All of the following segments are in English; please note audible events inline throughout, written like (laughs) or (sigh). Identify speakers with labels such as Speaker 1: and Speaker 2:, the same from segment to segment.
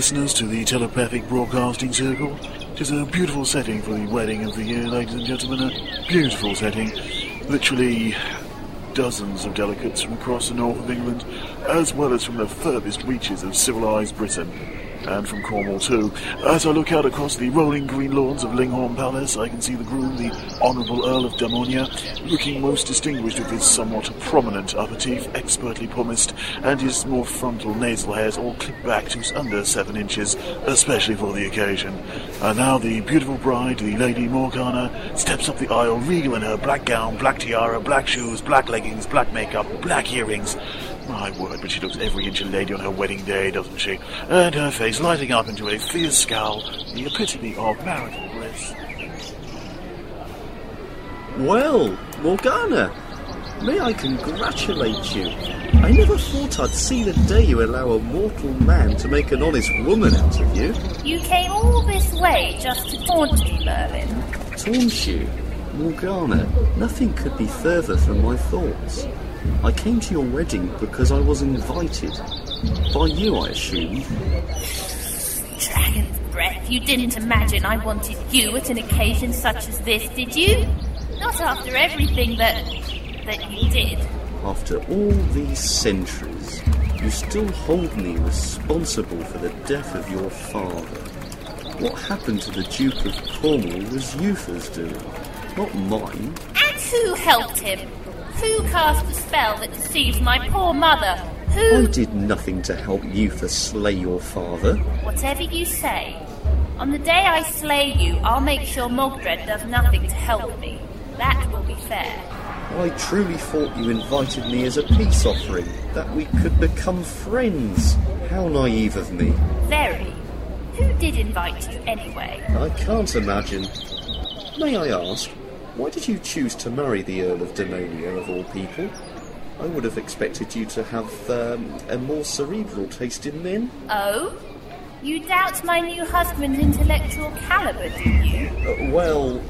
Speaker 1: listeners to the Telepathic Broadcasting Circle. It is a beautiful setting for the wedding of the year, ladies and gentlemen. A beautiful setting. Literally dozens of delegates from across the north of England, as well as from the furthest reaches of civilised Britain. And from Cornwall too. As I look out across the rolling green lawns of Linghorn Palace, I can see the groom, the Honourable Earl of Damonia, looking most distinguished with his somewhat prominent upper teeth, expertly pomaced, and his more frontal nasal hairs all clipped back to under seven inches, especially for the occasion. And now the beautiful bride, the Lady Morghanna, steps up the aisle, regal in her black gown, black tiara, black shoes, black leggings, black makeup, black earrings. My word, but she looks every inch a lady on her wedding day, doesn't she? And her face lighting up into a fierce scowl, the epitome of marital bliss.
Speaker 2: Well, Morghanna, may I congratulate you. I never thought I'd see the day you allow a mortal man to make an honest woman out of you.
Speaker 3: You came all this way just to taunt me, Merlin.
Speaker 2: Taunt you? Morghanna, nothing could be further from my thoughts. I came to your wedding because I was invited. By you, I assume.
Speaker 3: Dragon's breath, you didn't imagine I wanted you at an occasion such as this, did you? Not after everything that. that you did.
Speaker 2: After all these centuries, you still hold me responsible for the death of your father. What happened to the Duke of Cornwall was Uther's doing, not mine.
Speaker 3: And who helped him? Who cast the spell that deceived my poor mother? Who?
Speaker 2: I did nothing to help Uther slay your father.
Speaker 3: Whatever you say. On the day I slay you, I'll make sure Mogdred does nothing to help me. That will be fair.
Speaker 2: I truly thought you invited me as a peace offering, that we could become friends. How naive of me.
Speaker 3: Very. Who did invite you anyway?
Speaker 2: I can't imagine. May I ask, why did you choose to marry the Earl of Damonia of all people? I would have expected you to have um, a more cerebral taste in men.
Speaker 3: Oh? You doubt my new husband's intellectual caliber, do you?
Speaker 2: Uh, well,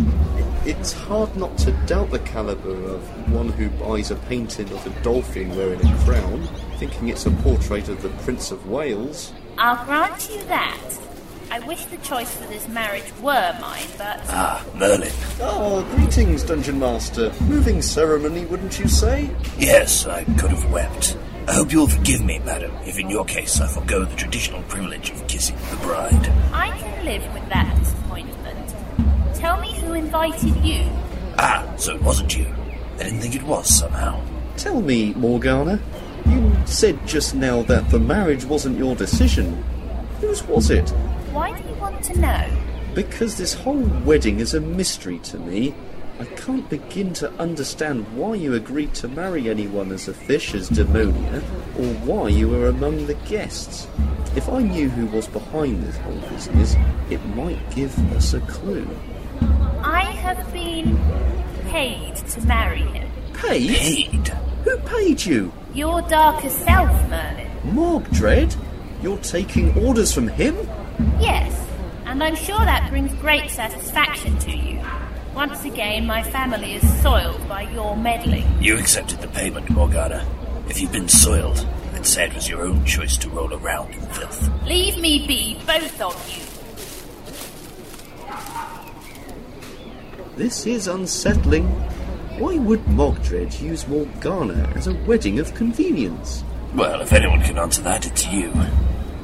Speaker 2: it's hard not to doubt the caliber of one who buys a painting of a dolphin wearing a crown, thinking it's a portrait of the Prince of Wales.
Speaker 3: I'll grant you that. I wish the choice for this marriage were mine, but
Speaker 4: Ah, Merlin.
Speaker 2: Oh, greetings, Dungeon Master. Moving ceremony, wouldn't you say?
Speaker 4: Yes, I could have wept. I hope you'll forgive me, madam, if in your case I forego the traditional privilege of kissing the bride.
Speaker 3: I can live with that disappointment. Tell me who invited you.
Speaker 4: Ah, so it wasn't you. I didn't think it was somehow.
Speaker 2: Tell me, Morghanna, you said just now that the marriage wasn't your decision. Whose was it?
Speaker 3: Why do you want to know?
Speaker 2: Because this whole wedding is a mystery to me. I can't begin to understand why you agreed to marry anyone as a fish as Damonia, or why you were among the guests. If I knew who was behind this whole business, it might give us a clue.
Speaker 3: I have been paid to marry him.
Speaker 2: Paid?
Speaker 4: Paid?
Speaker 2: Who paid you?
Speaker 3: Your darker self, Merlin.
Speaker 2: Mogdred? You're taking orders from him?
Speaker 3: Yes, and I'm sure that brings great satisfaction to you. Once again, my family is soiled by your meddling.
Speaker 4: You accepted the payment, Morghanna. If you've been soiled, I'd say it was your own choice to roll around in filth.
Speaker 3: Leave me be, both of you.
Speaker 2: This is unsettling. Why would Mogdred use Morghanna as a wedding of convenience?
Speaker 4: Well, if anyone can answer that, it's you.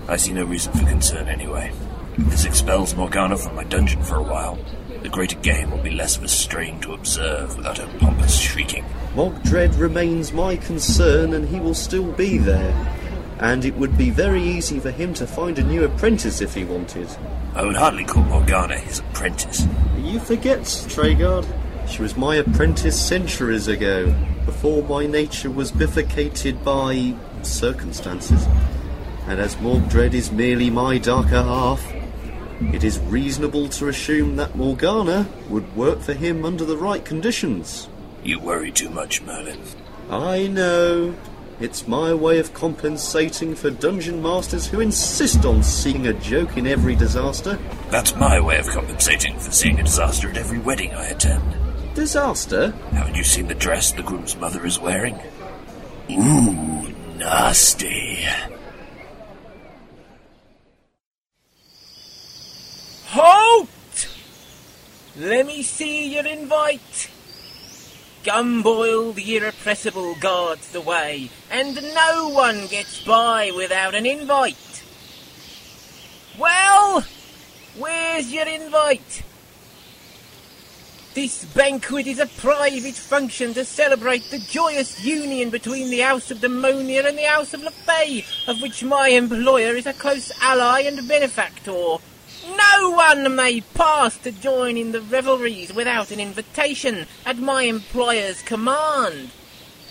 Speaker 4: I see no reason for concern anyway. If this expels Morghanna from my dungeon for a while, the greater game will be less of a strain to observe without her pompous shrieking.
Speaker 2: Mogdred remains my concern and he will still be there. And it would be very easy for him to find a new apprentice if he wanted.
Speaker 4: I would hardly call Morghanna his apprentice.
Speaker 2: You forget, Treguard. She was my apprentice centuries ago, before my nature was bifurcated by circumstances. And as Mogdred is merely my darker half, it is reasonable to assume that Morghanna would work for him under the right conditions.
Speaker 4: You worry too much, Merlin.
Speaker 2: I know. It's my way of compensating for dungeon masters who insist on seeing a joke in every disaster.
Speaker 4: That's my way of compensating for seeing a disaster at every wedding I attend.
Speaker 2: Disaster?
Speaker 4: Haven't you seen the dress the groom's mother is wearing? Ooh, nasty.
Speaker 5: Halt! Let me see your invite. Gumboil the irrepressible guards the way, and no one gets by without an invite. Well, where's your invite? This banquet is a private function to celebrate the joyous union between the House of Demonia and the House of LeFay, of which my employer is a close ally and benefactor. No one may pass to join in the revelries without an invitation at my employer's command.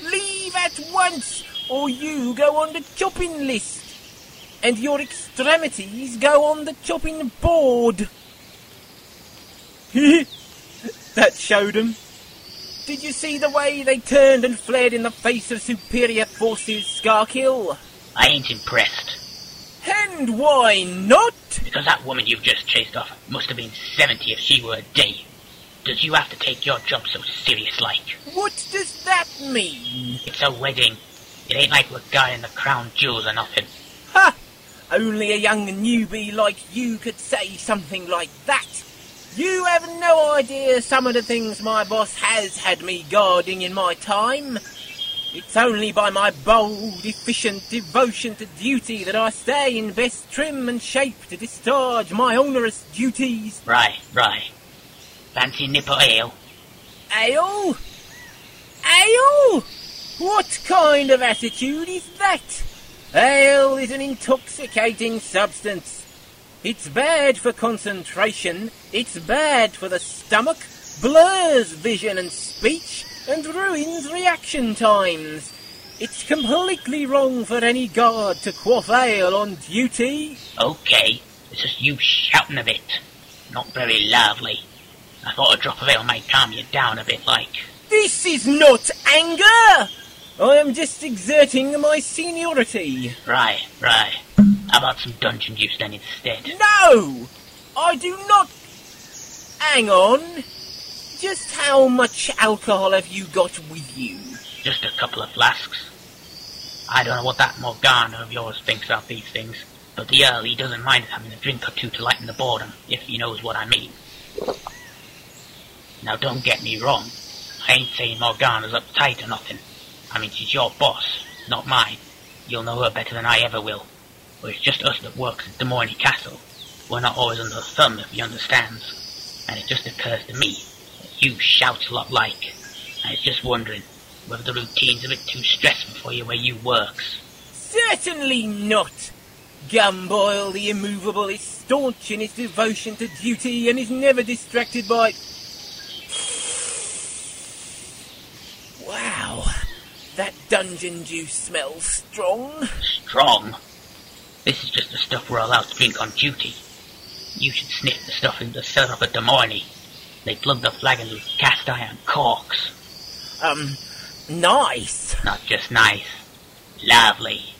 Speaker 5: Leave at once, or you go on the chopping list, and your extremities go on the chopping board. He (laughs) that showed 'em. Did you see the way they turned and fled in the face of superior forces, Skarkill?
Speaker 6: I ain't impressed.
Speaker 5: And why not?
Speaker 6: Because that woman you've just chased off must have been 70 if she were a day. Does you have to take your job so serious like?
Speaker 5: What does that mean?
Speaker 6: It's a wedding. It ain't like we're guarding the crown jewels or nothing.
Speaker 5: Ha! Only a young newbie like you could say something like that. You have no idea some of the things my boss has had me guarding in my time. It's only by my bold, efficient devotion to duty that I stay in best trim and shape to discharge my onerous duties.
Speaker 6: Right, right. Fancy nip of ale?
Speaker 5: Ale? Ale? What kind of attitude is that? Ale is an intoxicating substance. It's bad for concentration, it's bad for the stomach, blurs vision and speech, and ruins reaction times. It's completely wrong for any guard to quaff ale on duty.
Speaker 6: Okay, it's just you shouting a bit. Not very loudly. I thought a drop of ale might calm you down a bit like.
Speaker 5: This is not anger! I am just exerting my seniority.
Speaker 6: Right, right. How about some dungeon juice then instead?
Speaker 5: No! I do not. Hang on. Just how much alcohol have you got with you?
Speaker 6: Just a couple of flasks. I don't know what that Morghanna of yours thinks about these things, but the Earl, he doesn't mind having a drink or two to lighten the boredom, if he knows what I mean. Now don't get me wrong. I ain't saying Morghanna's uptight or nothing. I mean, she's your boss, not mine. You'll know her better than I ever will. But it's just us that works at Des Castle. We're not always under the thumb, if you understands. And it just occurs to me you shout a lot like. And it's just wondering whether the routine's a bit too stressful for you where you works.
Speaker 5: Certainly not. Gumboil the immovable is staunch in his devotion to duty and is never distracted by. Wow, that dungeon juice smells strong.
Speaker 6: Strong? This is just the stuff we're allowed to drink on duty. You should sniff the stuff in the cellar of Des Moines. They plug the flagons with cast iron corks.
Speaker 5: Um, nice.
Speaker 6: Not just nice. Lovely.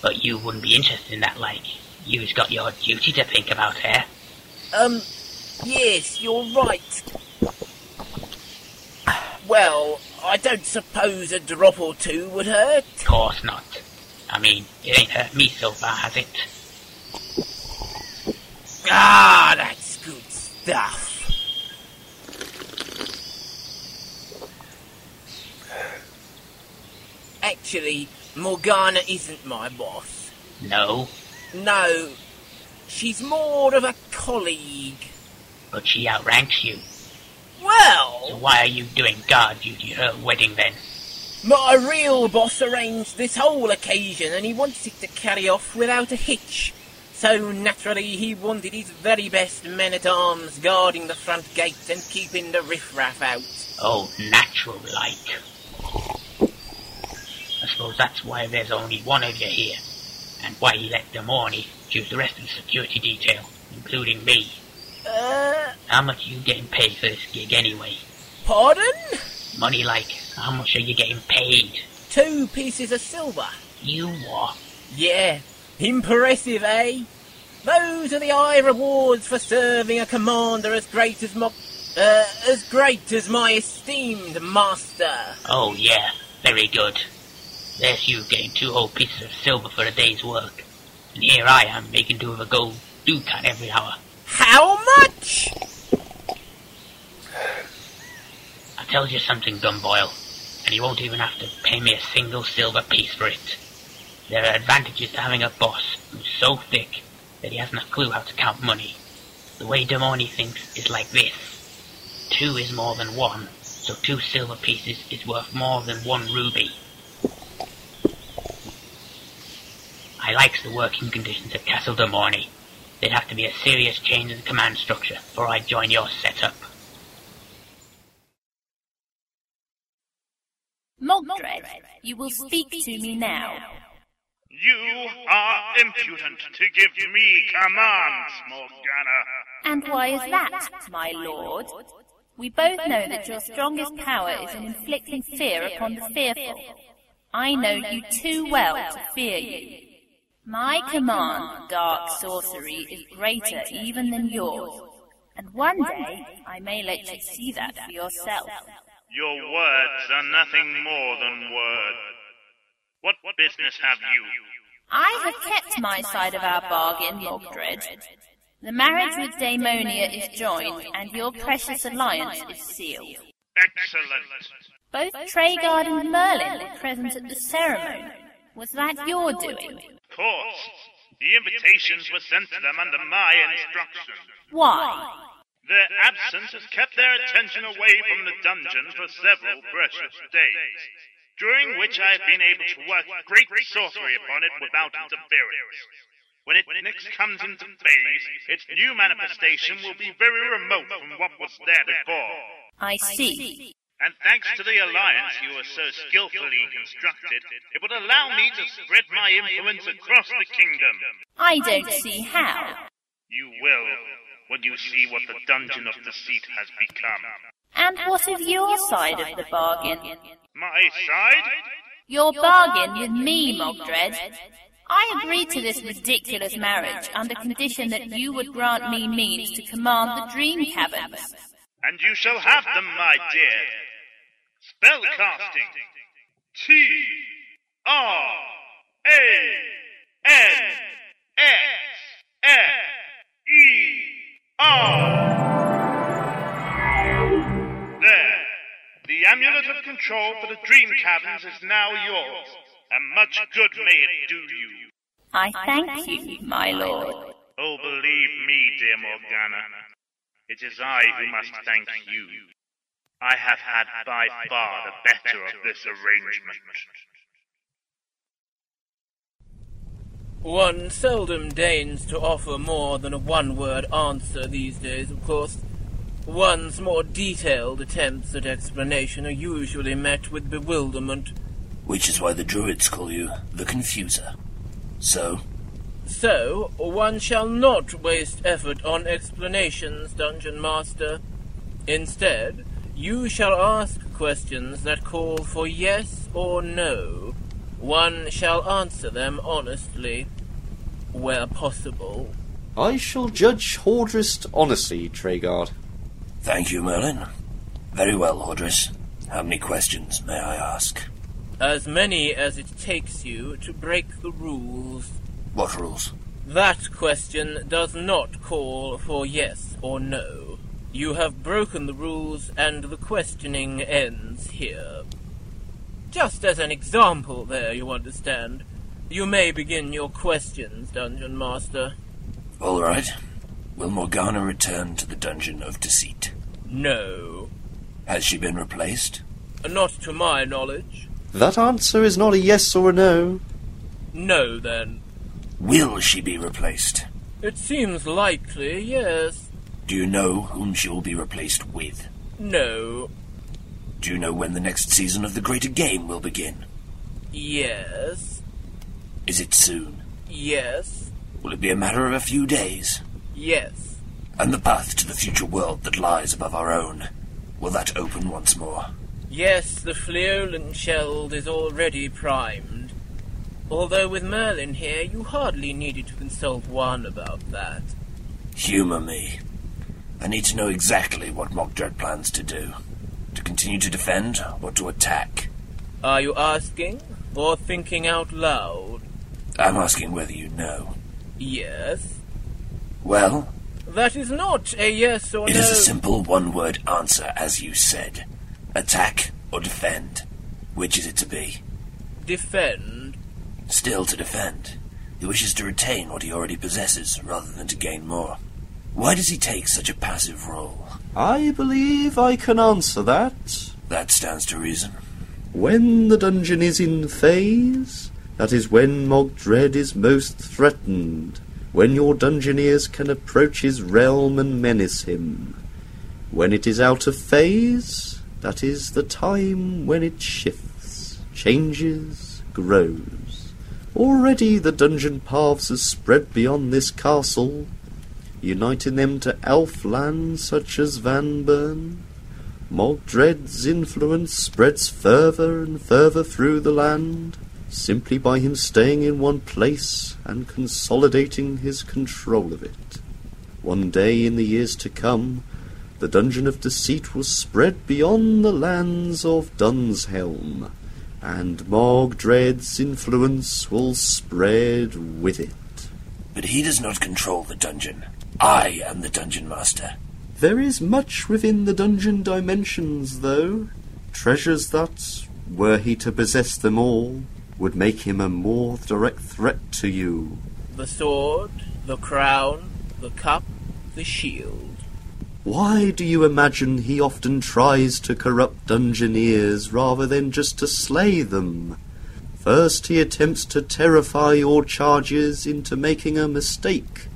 Speaker 6: But you wouldn't be interested in that, like. You've got your duty to think about here.
Speaker 5: Um, yes, you're right. Well, I don't suppose a drop or two would hurt.
Speaker 6: Of course not. I mean, it ain't hurt me so far, has it?
Speaker 5: Ah, that's good stuff. Actually, Morghanna isn't my boss.
Speaker 6: No,
Speaker 5: No, she's more of a colleague.
Speaker 6: but she outranks you.
Speaker 5: Well.
Speaker 6: So why are you doing guard duty at her wedding then?
Speaker 5: my real boss arranged this whole occasion and he wants it to carry off without a hitch. So naturally he wanted his very best men-at-arms guarding the front gate and keeping the riffraff out.
Speaker 6: Oh, natural like. I suppose that's why there's only one of you here, and why he let Demorny choose the rest of the security detail, including me.
Speaker 5: Uh,
Speaker 6: How much are you getting paid for this gig anyway?
Speaker 5: pardon?
Speaker 6: Money like, how much are you getting paid?
Speaker 5: Two pieces of silver.
Speaker 6: You what?
Speaker 5: Yeah, impressive, eh? Those are the high rewards for serving a commander as great as my, uh, as great as my esteemed master.
Speaker 6: Oh yeah, very good. There's you getting two whole pieces of silver for a day's work. And here I am making two of a gold ducat every hour.
Speaker 5: How much?
Speaker 6: I tells you something, Gumboil, and you won't even have to pay me a single silver piece for it. There are advantages to having a boss who's so thick that he hasn't a clue how to count money. The way Demoni thinks is like this. Two is more than one, so two silver pieces is worth more than one ruby. I likes the working conditions at Castle Demoni. There'd have to be a serious change in the command structure before I'd join your setup.
Speaker 3: Mogdred, you will speak to me now.
Speaker 7: You are impudent to give me commands, Morghanna.
Speaker 3: And why is that, my lord? We both know that your strongest power is in inflicting fear upon the fearful. I know you too well to fear you. My command dark sorcery is greater even than yours, and one day I may let you see that for yourself.
Speaker 7: Your words are nothing more than words. What business have you?
Speaker 3: I have kept my side of our bargain, Mogdred. The marriage with Daemonia is joined, and your precious alliance is sealed.
Speaker 7: Excellent.
Speaker 3: Both Treguard and Merlin were present at the ceremony. Was that your doing?
Speaker 7: Of course. The invitations were sent to them under my instruction.
Speaker 3: Why?
Speaker 7: Their absence has kept their attention away from the dungeon for several precious days, during which I have been able to work great sorcery upon it without interference. When it next comes into phase, its new manifestation will be very remote from what was there before.
Speaker 3: I see.
Speaker 7: And thanks to the alliance you have so skillfully constructed, it would allow me to spread my influence across the kingdom.
Speaker 3: I don't see how.
Speaker 7: You will, when you see what the Dungeon of Deceit has become.
Speaker 3: And what of your side of the bargain?
Speaker 7: My side?
Speaker 3: Your bargain with me, Mogdred. I agreed to this ridiculous marriage under condition that you would grant me means to command the dream caverns.
Speaker 7: And you shall have them, my dear. Spellcasting. T R A N S F E R. There. The amulet of control for the dream caverns is now yours, and much good may it do you.
Speaker 3: I thank you, my lord.
Speaker 7: Oh, believe me, dear Morghanna, it is I who must thank you. I have had by far the better of this arrangement.
Speaker 5: One seldom deigns to offer more than a one word answer these days, of course. One's more detailed attempts at explanation are usually met with bewilderment.
Speaker 4: Which is why the druids call you the Confuser. So,
Speaker 5: So, one shall not waste effort on explanations, Dungeon Master. Instead, you shall ask questions that call for yes or no. One shall answer them honestly, where possible.
Speaker 2: I shall judge Hordriss honestly, Treguard.
Speaker 4: thank you, Merlin. Very well, Hordriss. How many questions, may I ask?
Speaker 5: As many as it takes you to break the rules.
Speaker 4: What rules?
Speaker 5: That question does not call for yes or no. You have broken the rules, and the questioning ends here. Just as an example, there, you understand. You may begin your questions, Dungeon Master.
Speaker 4: All right. Will Morghanna return to the Dungeon of Deceit?
Speaker 5: No.
Speaker 4: Has she been replaced?
Speaker 5: Not to my knowledge.
Speaker 2: That answer is not a yes or a no.
Speaker 5: No, then.
Speaker 4: Will she be replaced?
Speaker 5: It seems likely, yes.
Speaker 4: Do you know whom she will be replaced with?
Speaker 5: No.
Speaker 4: Do you know when the next season of the Greater Game will begin?
Speaker 5: Yes.
Speaker 4: Is it soon?
Speaker 5: Yes.
Speaker 4: Will it be a matter of a few days?
Speaker 5: Yes.
Speaker 4: And the path to the future world that lies above our own, will that open once more?
Speaker 5: Yes, the Fleolan Sheld is already primed. Although with Merlin here, you hardly needed to consult one about that.
Speaker 4: Humor me. I need to know exactly what Mogdred plans to do. To continue to defend or to attack?
Speaker 5: Are you asking or thinking out loud?
Speaker 4: I'm asking whether you know.
Speaker 5: Yes.
Speaker 4: Well,
Speaker 5: That is not a yes or
Speaker 4: It
Speaker 5: no.
Speaker 4: It is a simple one word answer, as you said. Attack or defend? Which is it to be?
Speaker 5: Defend.
Speaker 4: Still to defend. He wishes to retain what he already possesses rather than to gain more. Why does he take such a passive role?
Speaker 2: I believe I can answer that.
Speaker 4: That stands to reason.
Speaker 2: When the dungeon is in phase, that is when Mogdred is most threatened. When your dungeoneers can approach his realm and menace him. When it is out of phase, that is the time when it shifts, changes, grows. Already the dungeon paths have spread beyond this castle, uniting them to elf lands such as Vanburn. Mogdred's influence spreads further and further through the land, simply by him staying in one place and consolidating his control of it. One day in the years to come, the Dungeon of Deceit will spread beyond the lands of Dunshelm, and Mogdred's influence will spread with it.
Speaker 4: But he does not control the dungeon. I am the dungeon master.
Speaker 2: There is much within the dungeon dimensions, though. Treasures that, were he to possess them all, would make him a more direct threat to you.
Speaker 5: The sword, the crown, the cup, the shield.
Speaker 2: Why do you imagine he often tries to corrupt dungeoneers rather than just to slay them? First he attempts to terrify your charges into making a mistake.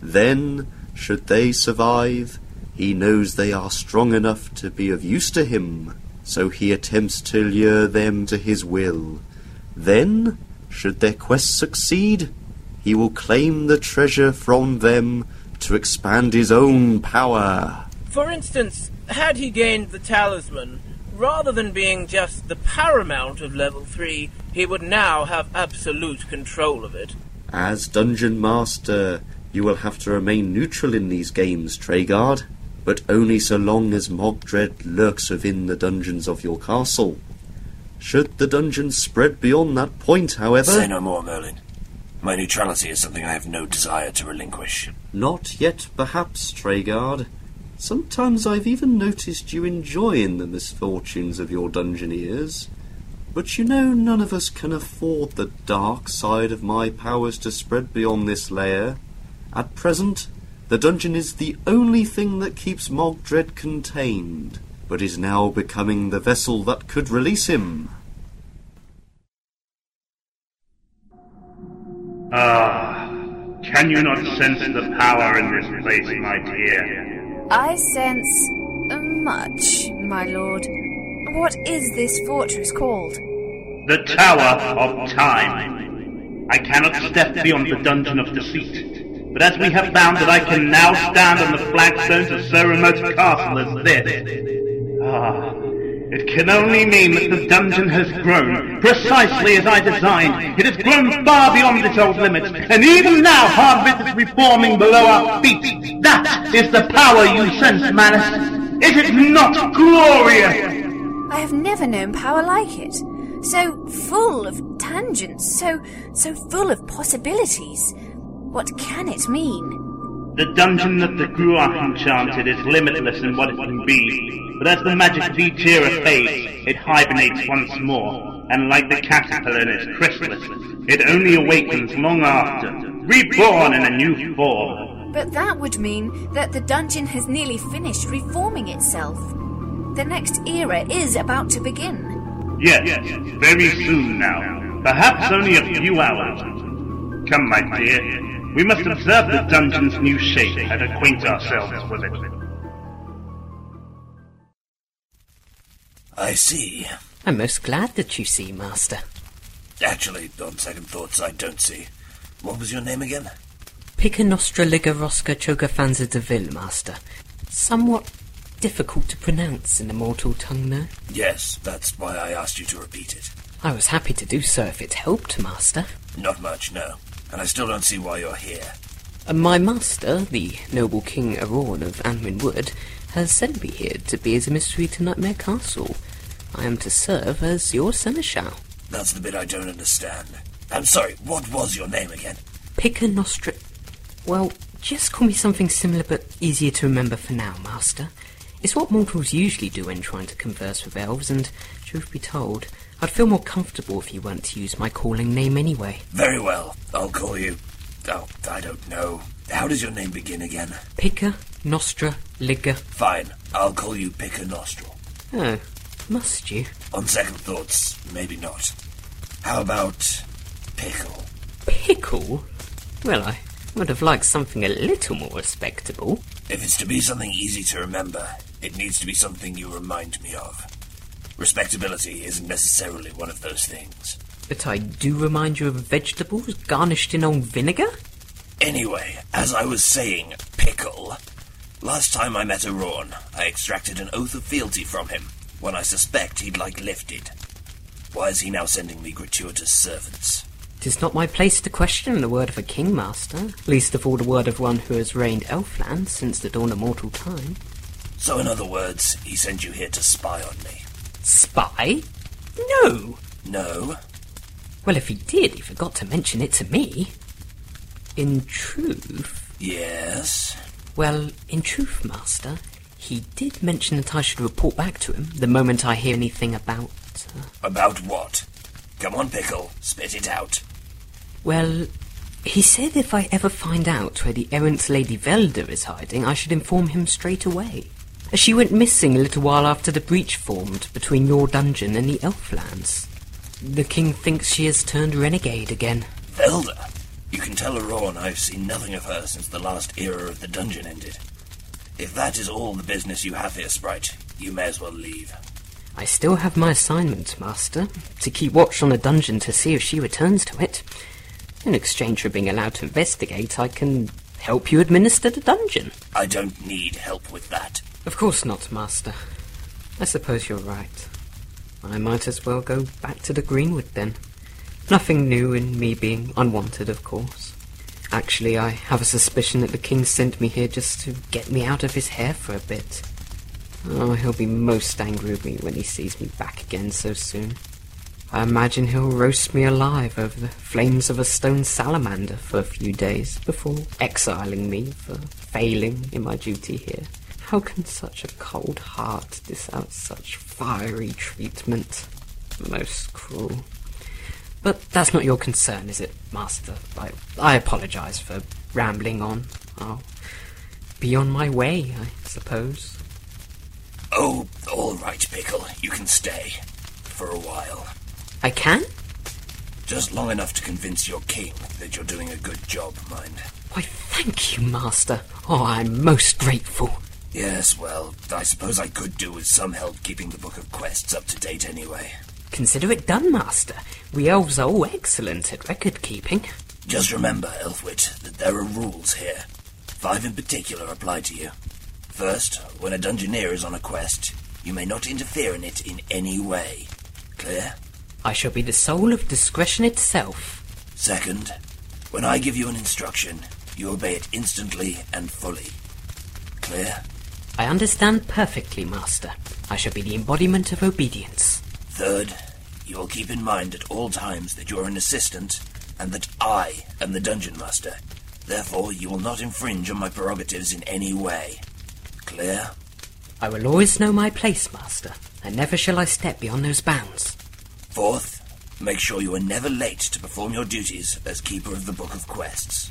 Speaker 2: Then, should they survive, he knows they are strong enough to be of use to him, so he attempts to lure them to his will. Then, should their quest succeed, he will claim the treasure from them to expand his own power.
Speaker 5: For instance, had he gained the talisman, rather than being just the paramount of level 3, he would now have absolute control of it.
Speaker 2: As Dungeon Master, you will have to remain neutral in these games, Treguard, but only so long as Mogdred lurks within the dungeons of your castle. Should the dungeon spread beyond that point, however,
Speaker 4: Say no more, Merlin. My neutrality is something I have no desire to relinquish.
Speaker 2: not yet perhaps, Treguard. Sometimes I've even noticed you enjoying the misfortunes of your dungeoneers. But you know none of us can afford the dark side of my powers to spread beyond this layer. At present, the dungeon is the only thing that keeps Mogdred contained, but is now becoming the vessel that could release him.
Speaker 7: Ah, can you not sense the power in this place, my dear?
Speaker 8: I sense much, my lord. What is this fortress called?
Speaker 7: The Tower of Time. I cannot step beyond the Dungeon of Deceit, but as we have found that I can now stand on the flagstones of so remote a castle as this, ah, it can only mean that the dungeon has grown precisely as I designed. It has grown far beyond its old limits, and even now Hardbit is reforming below our feet. That is the power you sense, Malice. Is it not glorious?
Speaker 8: I have never known power like it. So full of tangents, so so full of possibilities. What can it mean?
Speaker 7: The dungeon that the Gruach enchanted is limitless in what it can be, but as the magic of each era fades, it hibernates once more, and like the caterpillar in its chrysalis, it only awakens long after, reborn in a new form.
Speaker 8: But that would mean that the dungeon has nearly finished reforming itself. The next era is about to begin.
Speaker 7: Yes, very soon now, perhaps only a few hours. Come, my dear, we must observe the dungeon's new shape and acquaint ourselves with it.
Speaker 4: I see.
Speaker 9: I'm most glad that you see, Master.
Speaker 4: Actually, on second thoughts, I don't see. What was your name again?
Speaker 9: Picanostra Ligaroska Chogafanza de Ville, Master. Somewhat difficult to pronounce in the mortal tongue, no?
Speaker 4: Yes, that's why I asked you to repeat it.
Speaker 9: I was happy to do so if it helped, Master.
Speaker 4: Not much, no. And I still don't see why you're here.
Speaker 9: Uh, My master, the noble King Aron of Anwin Wood, has sent me here to be as emissary to Nightmare Castle. I am to serve as your seneschal.
Speaker 4: That's the bit I don't understand. I'm sorry, what was your name again?
Speaker 9: Picanostra... Well, just call me something similar but easier to remember for now, Master. It's what mortals usually do when trying to converse with elves, and truth be told, I'd feel more comfortable if you weren't to use my calling name anyway.
Speaker 4: Very well. I'll call you. Oh, I don't know. How does your name begin again?
Speaker 9: Picker, Nostra, Ligger.
Speaker 4: Fine. I'll call you Picker Nostril.
Speaker 9: Oh, must you?
Speaker 4: On second thoughts, maybe not. How about Pickle?
Speaker 9: Pickle? Well, I would have liked something a little more respectable.
Speaker 4: If it's to be something easy to remember, it needs to be something you remind me of. Respectability isn't necessarily one of those things.
Speaker 9: But I do remind you of vegetables garnished in old vinegar?
Speaker 4: Anyway, as I was saying, Pickle. Last time I met Aron, I extracted an oath of fealty from him, one I suspect he'd like lifted. Why is he now sending me gratuitous servants?
Speaker 9: Tis not my place to question the word of a king, master, least of all the word of one who has reigned Elfland since the dawn of mortal time.
Speaker 4: So, in other words, he sent you here to spy on me.
Speaker 9: Spy? No!
Speaker 4: No?
Speaker 9: Well, if he did, he forgot to mention it to me. In truth.
Speaker 4: Yes?
Speaker 9: Well, in truth, Master, he did mention that I should report back to him the moment I hear anything about. Uh,
Speaker 4: About what? Come on, Pickle, spit it out.
Speaker 9: well, he said if I ever find out where the errant Lady Velda is hiding, I should inform him straight away. As she went missing a little while after the breach formed between your dungeon and the Elflands. The king thinks she has turned renegade again.
Speaker 4: Velda? You can tell Aron I've seen nothing of her since the last era of the dungeon ended. If that is all the business you have here, Sprite, you may as well leave.
Speaker 9: I still have my assignment, Master, to keep watch on the dungeon to see if she returns to it. In exchange for being allowed to investigate, I can help you administer the dungeon.
Speaker 4: I don't need help with that.
Speaker 9: Of course not, Master. I suppose you're right. I might as well go back to the Greenwood then. Nothing new in me being unwanted, of course. Actually, I have a suspicion that the king sent me here just to get me out of his hair for a bit. Oh, he'll be most angry with me when he sees me back again so soon. I imagine he'll roast me alive over the flames of a stone salamander for a few days before exiling me for failing in my duty here. How can such a cold heart dish out such fiery treatment? Most cruel. But that's not your concern, is it, Master? I, I apologize for rambling on. I'll be on my way, I suppose.
Speaker 4: Oh, all right, Pickle. You can stay. For a while.
Speaker 9: I can?
Speaker 4: Just long enough to convince your king that you're doing a good job, mind.
Speaker 9: Why, thank you, Master. Oh, I'm most grateful.
Speaker 4: Yes, well, I suppose I could do with some help keeping the Book of Quests up to date anyway.
Speaker 9: Consider it done, Master. We elves are all excellent at record keeping.
Speaker 4: Just remember, Elfwit, that there are rules here. Five in particular apply to you. First, when a dungeoneer is on a quest, you may not interfere in it in any way. Clear?
Speaker 9: I shall be the soul of discretion itself.
Speaker 4: Second, when I give you an instruction, you obey it instantly and fully. Clear?
Speaker 9: I understand perfectly, Master. I shall be the embodiment of obedience.
Speaker 4: Third, you will keep in mind at all times that you are an assistant and that I am the dungeon master. Therefore, you will not infringe on my prerogatives in any way. Clear?
Speaker 9: I will always know my place, Master, and never shall I step beyond those bounds.
Speaker 4: Fourth, make sure you are never late to perform your duties as keeper of the Book of Quests.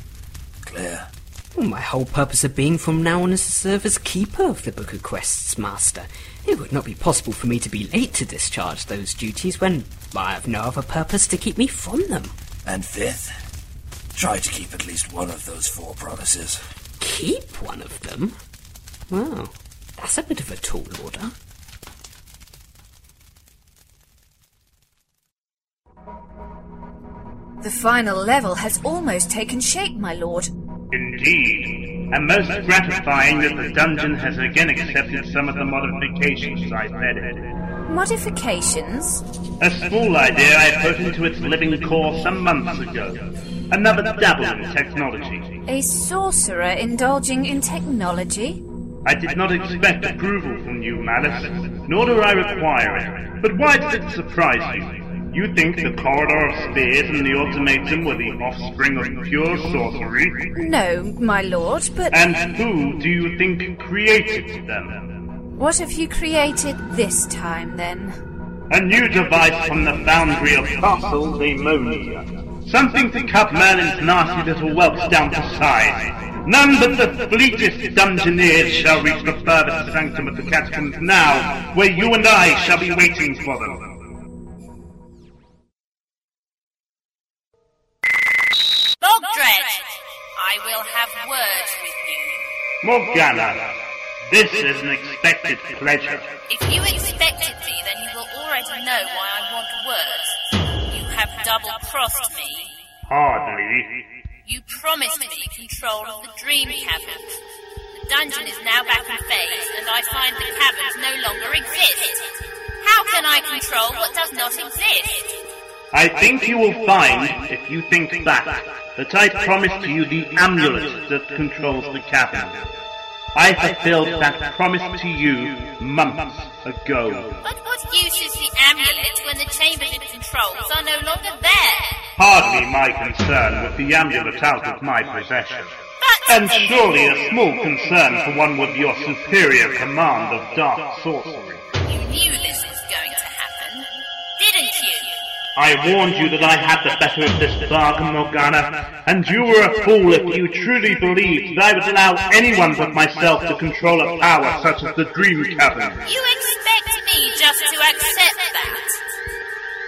Speaker 4: Clear?
Speaker 9: Well, my whole purpose of being from now on is to serve as keeper of the Book of Quests, Master. It would not be possible for me to be late to discharge those duties when I have no other purpose to keep me from them.
Speaker 4: And fifth, try to keep at least one of those four promises.
Speaker 9: Keep one of them? Well, that's a bit of a tall order.
Speaker 8: The final level has almost taken shape, my lord.
Speaker 7: Indeed, and most gratifying that the dungeon has again accepted some of the modifications I vetted.
Speaker 8: Modifications?
Speaker 7: A small idea I put into its living core some months ago. Another dabble in technology.
Speaker 8: A sorcerer indulging in technology?
Speaker 7: I did not expect approval from you, Malice, nor do I require it. But why does it surprise you? You think the corridor of spheres and the ultimatum were the offspring of pure sorcery?
Speaker 8: No, my lord, but
Speaker 7: And who do you think created them?
Speaker 8: what have you created this time then?
Speaker 7: A new device from the foundry of Castle Daemonia. Something to cut Merlin's nasty little whelps down to size. None but the fleetest dungeoneers shall reach the furthest sanctum of the catacombs now, where you and I shall be waiting for them. Morgana, this is an expected pleasure.
Speaker 3: If you expected me, then you will already know why I want words. You have double-crossed me.
Speaker 7: Hardly.
Speaker 3: You promised me control of the dream caverns. The dungeon is now back in phase, and I find the caverns no longer exist. How can I control what does not exist?
Speaker 7: I think you will find, if you think back, that I promised you the amulet that controls the cavern. I fulfilled that promise to you months ago.
Speaker 3: But what use is the amulet when the chambers it controls are no longer there?
Speaker 7: Hardly my concern with the amulet out of my possession. And surely a small concern for one with your superior command of dark sorcery. I warned you that I had the better of this bargain, Morghanna, and you were a fool if you truly believed that I would allow anyone but myself to control a power such as the Dream Cavern.
Speaker 3: You expect me just to accept that?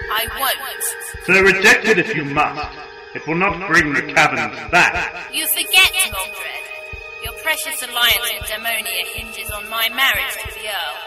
Speaker 3: I won't.
Speaker 7: So reject it if you must. It will not bring the caverns back.
Speaker 3: You forget, Mordred. Your precious alliance with Daemonia hinges on my marriage to the Earl.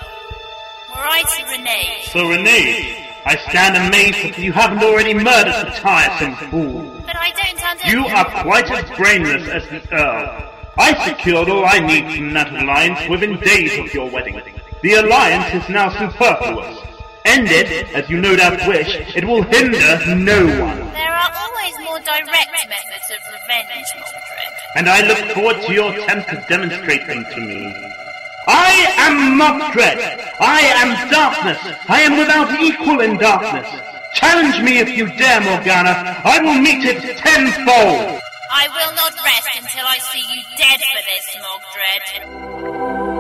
Speaker 3: Were I to Renee,
Speaker 7: So Renee, I stand amazed that you haven't already murdered the tiresome fool.
Speaker 3: but I don't understand.
Speaker 7: You are quite as brainless as the Earl. I secured all I need from that alliance within days of your wedding. The alliance is now superfluous. End it, as you no doubt wish, it will hinder no one.
Speaker 3: There are always more direct methods of revenge, Mordred.
Speaker 7: And I look forward to your attempt to demonstrate them to me. I am Mogdred. I am darkness. I am without equal in darkness. Challenge me if you dare, Morghanna. I will meet it tenfold.
Speaker 3: I will not rest until I see you dead for this, Mordred.